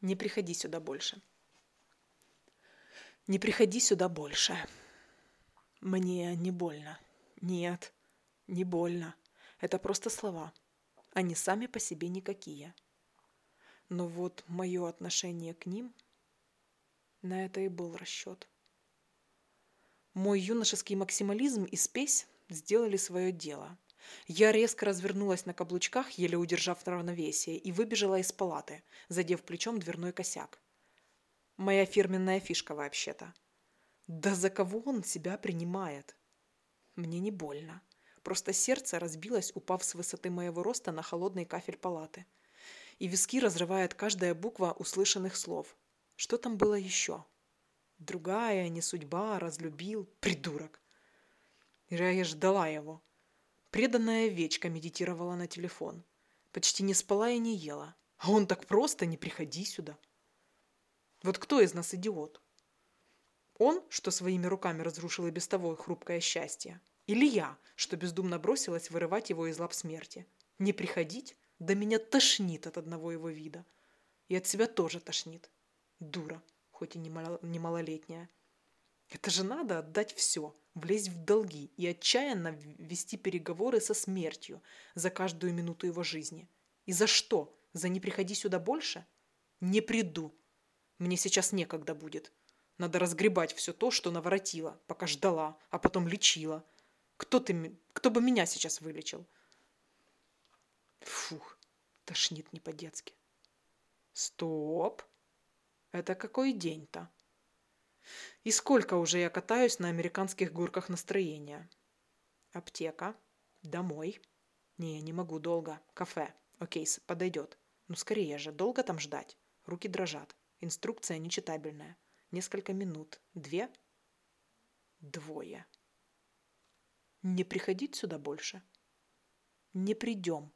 Не приходи сюда больше. Не приходи сюда больше. Мне не больно. Нет, не больно. Это просто слова. Они сами по себе никакие. Но вот мое отношение к ним, на это и был расчет. Мой юношеский максимализм и спесь сделали свое дело. Я резко развернулась на каблучках, еле удержав равновесие, и выбежала из палаты, задев плечом дверной косяк. Моя фирменная фишка вообще-то. Да за кого он себя принимает? Мне не больно. Просто сердце разбилось, упав с высоты моего роста на холодный кафель палаты. И виски разрывает каждая буква услышанных слов. Что там было еще? Другая, не судьба, разлюбил, придурок. Я ждала его. Преданная овечка медитировала на телефон. Почти не спала и не ела. А он так просто не приходи сюда. Вот кто из нас идиот? Он, что своими руками разрушил и без того хрупкое счастье? Или я, что бездумно бросилась вырывать его из лап смерти? Не приходить? Да меня тошнит от одного его вида. И от себя тоже тошнит. Дура, хоть и не малолетняя. Это же надо отдать все, влезть в долги и отчаянно вести переговоры со смертью за каждую минуту его жизни. И за что? За не приходи сюда больше? Не приду. Мне сейчас некогда будет. Надо разгребать все то, что наворотила, пока ждала, а потом лечила. Кто ты, кто бы меня сейчас вылечил? Фух, тошнит не по-детски. Стоп. Это какой день-то? И сколько уже я катаюсь на американских горках настроения? Аптека. Домой. Не, не могу долго. Кафе. Окей, подойдет. Ну скорее же, долго там ждать? Руки дрожат. Инструкция нечитабельная. Несколько минут. Две? Двое. Не приходить сюда больше? Не придем.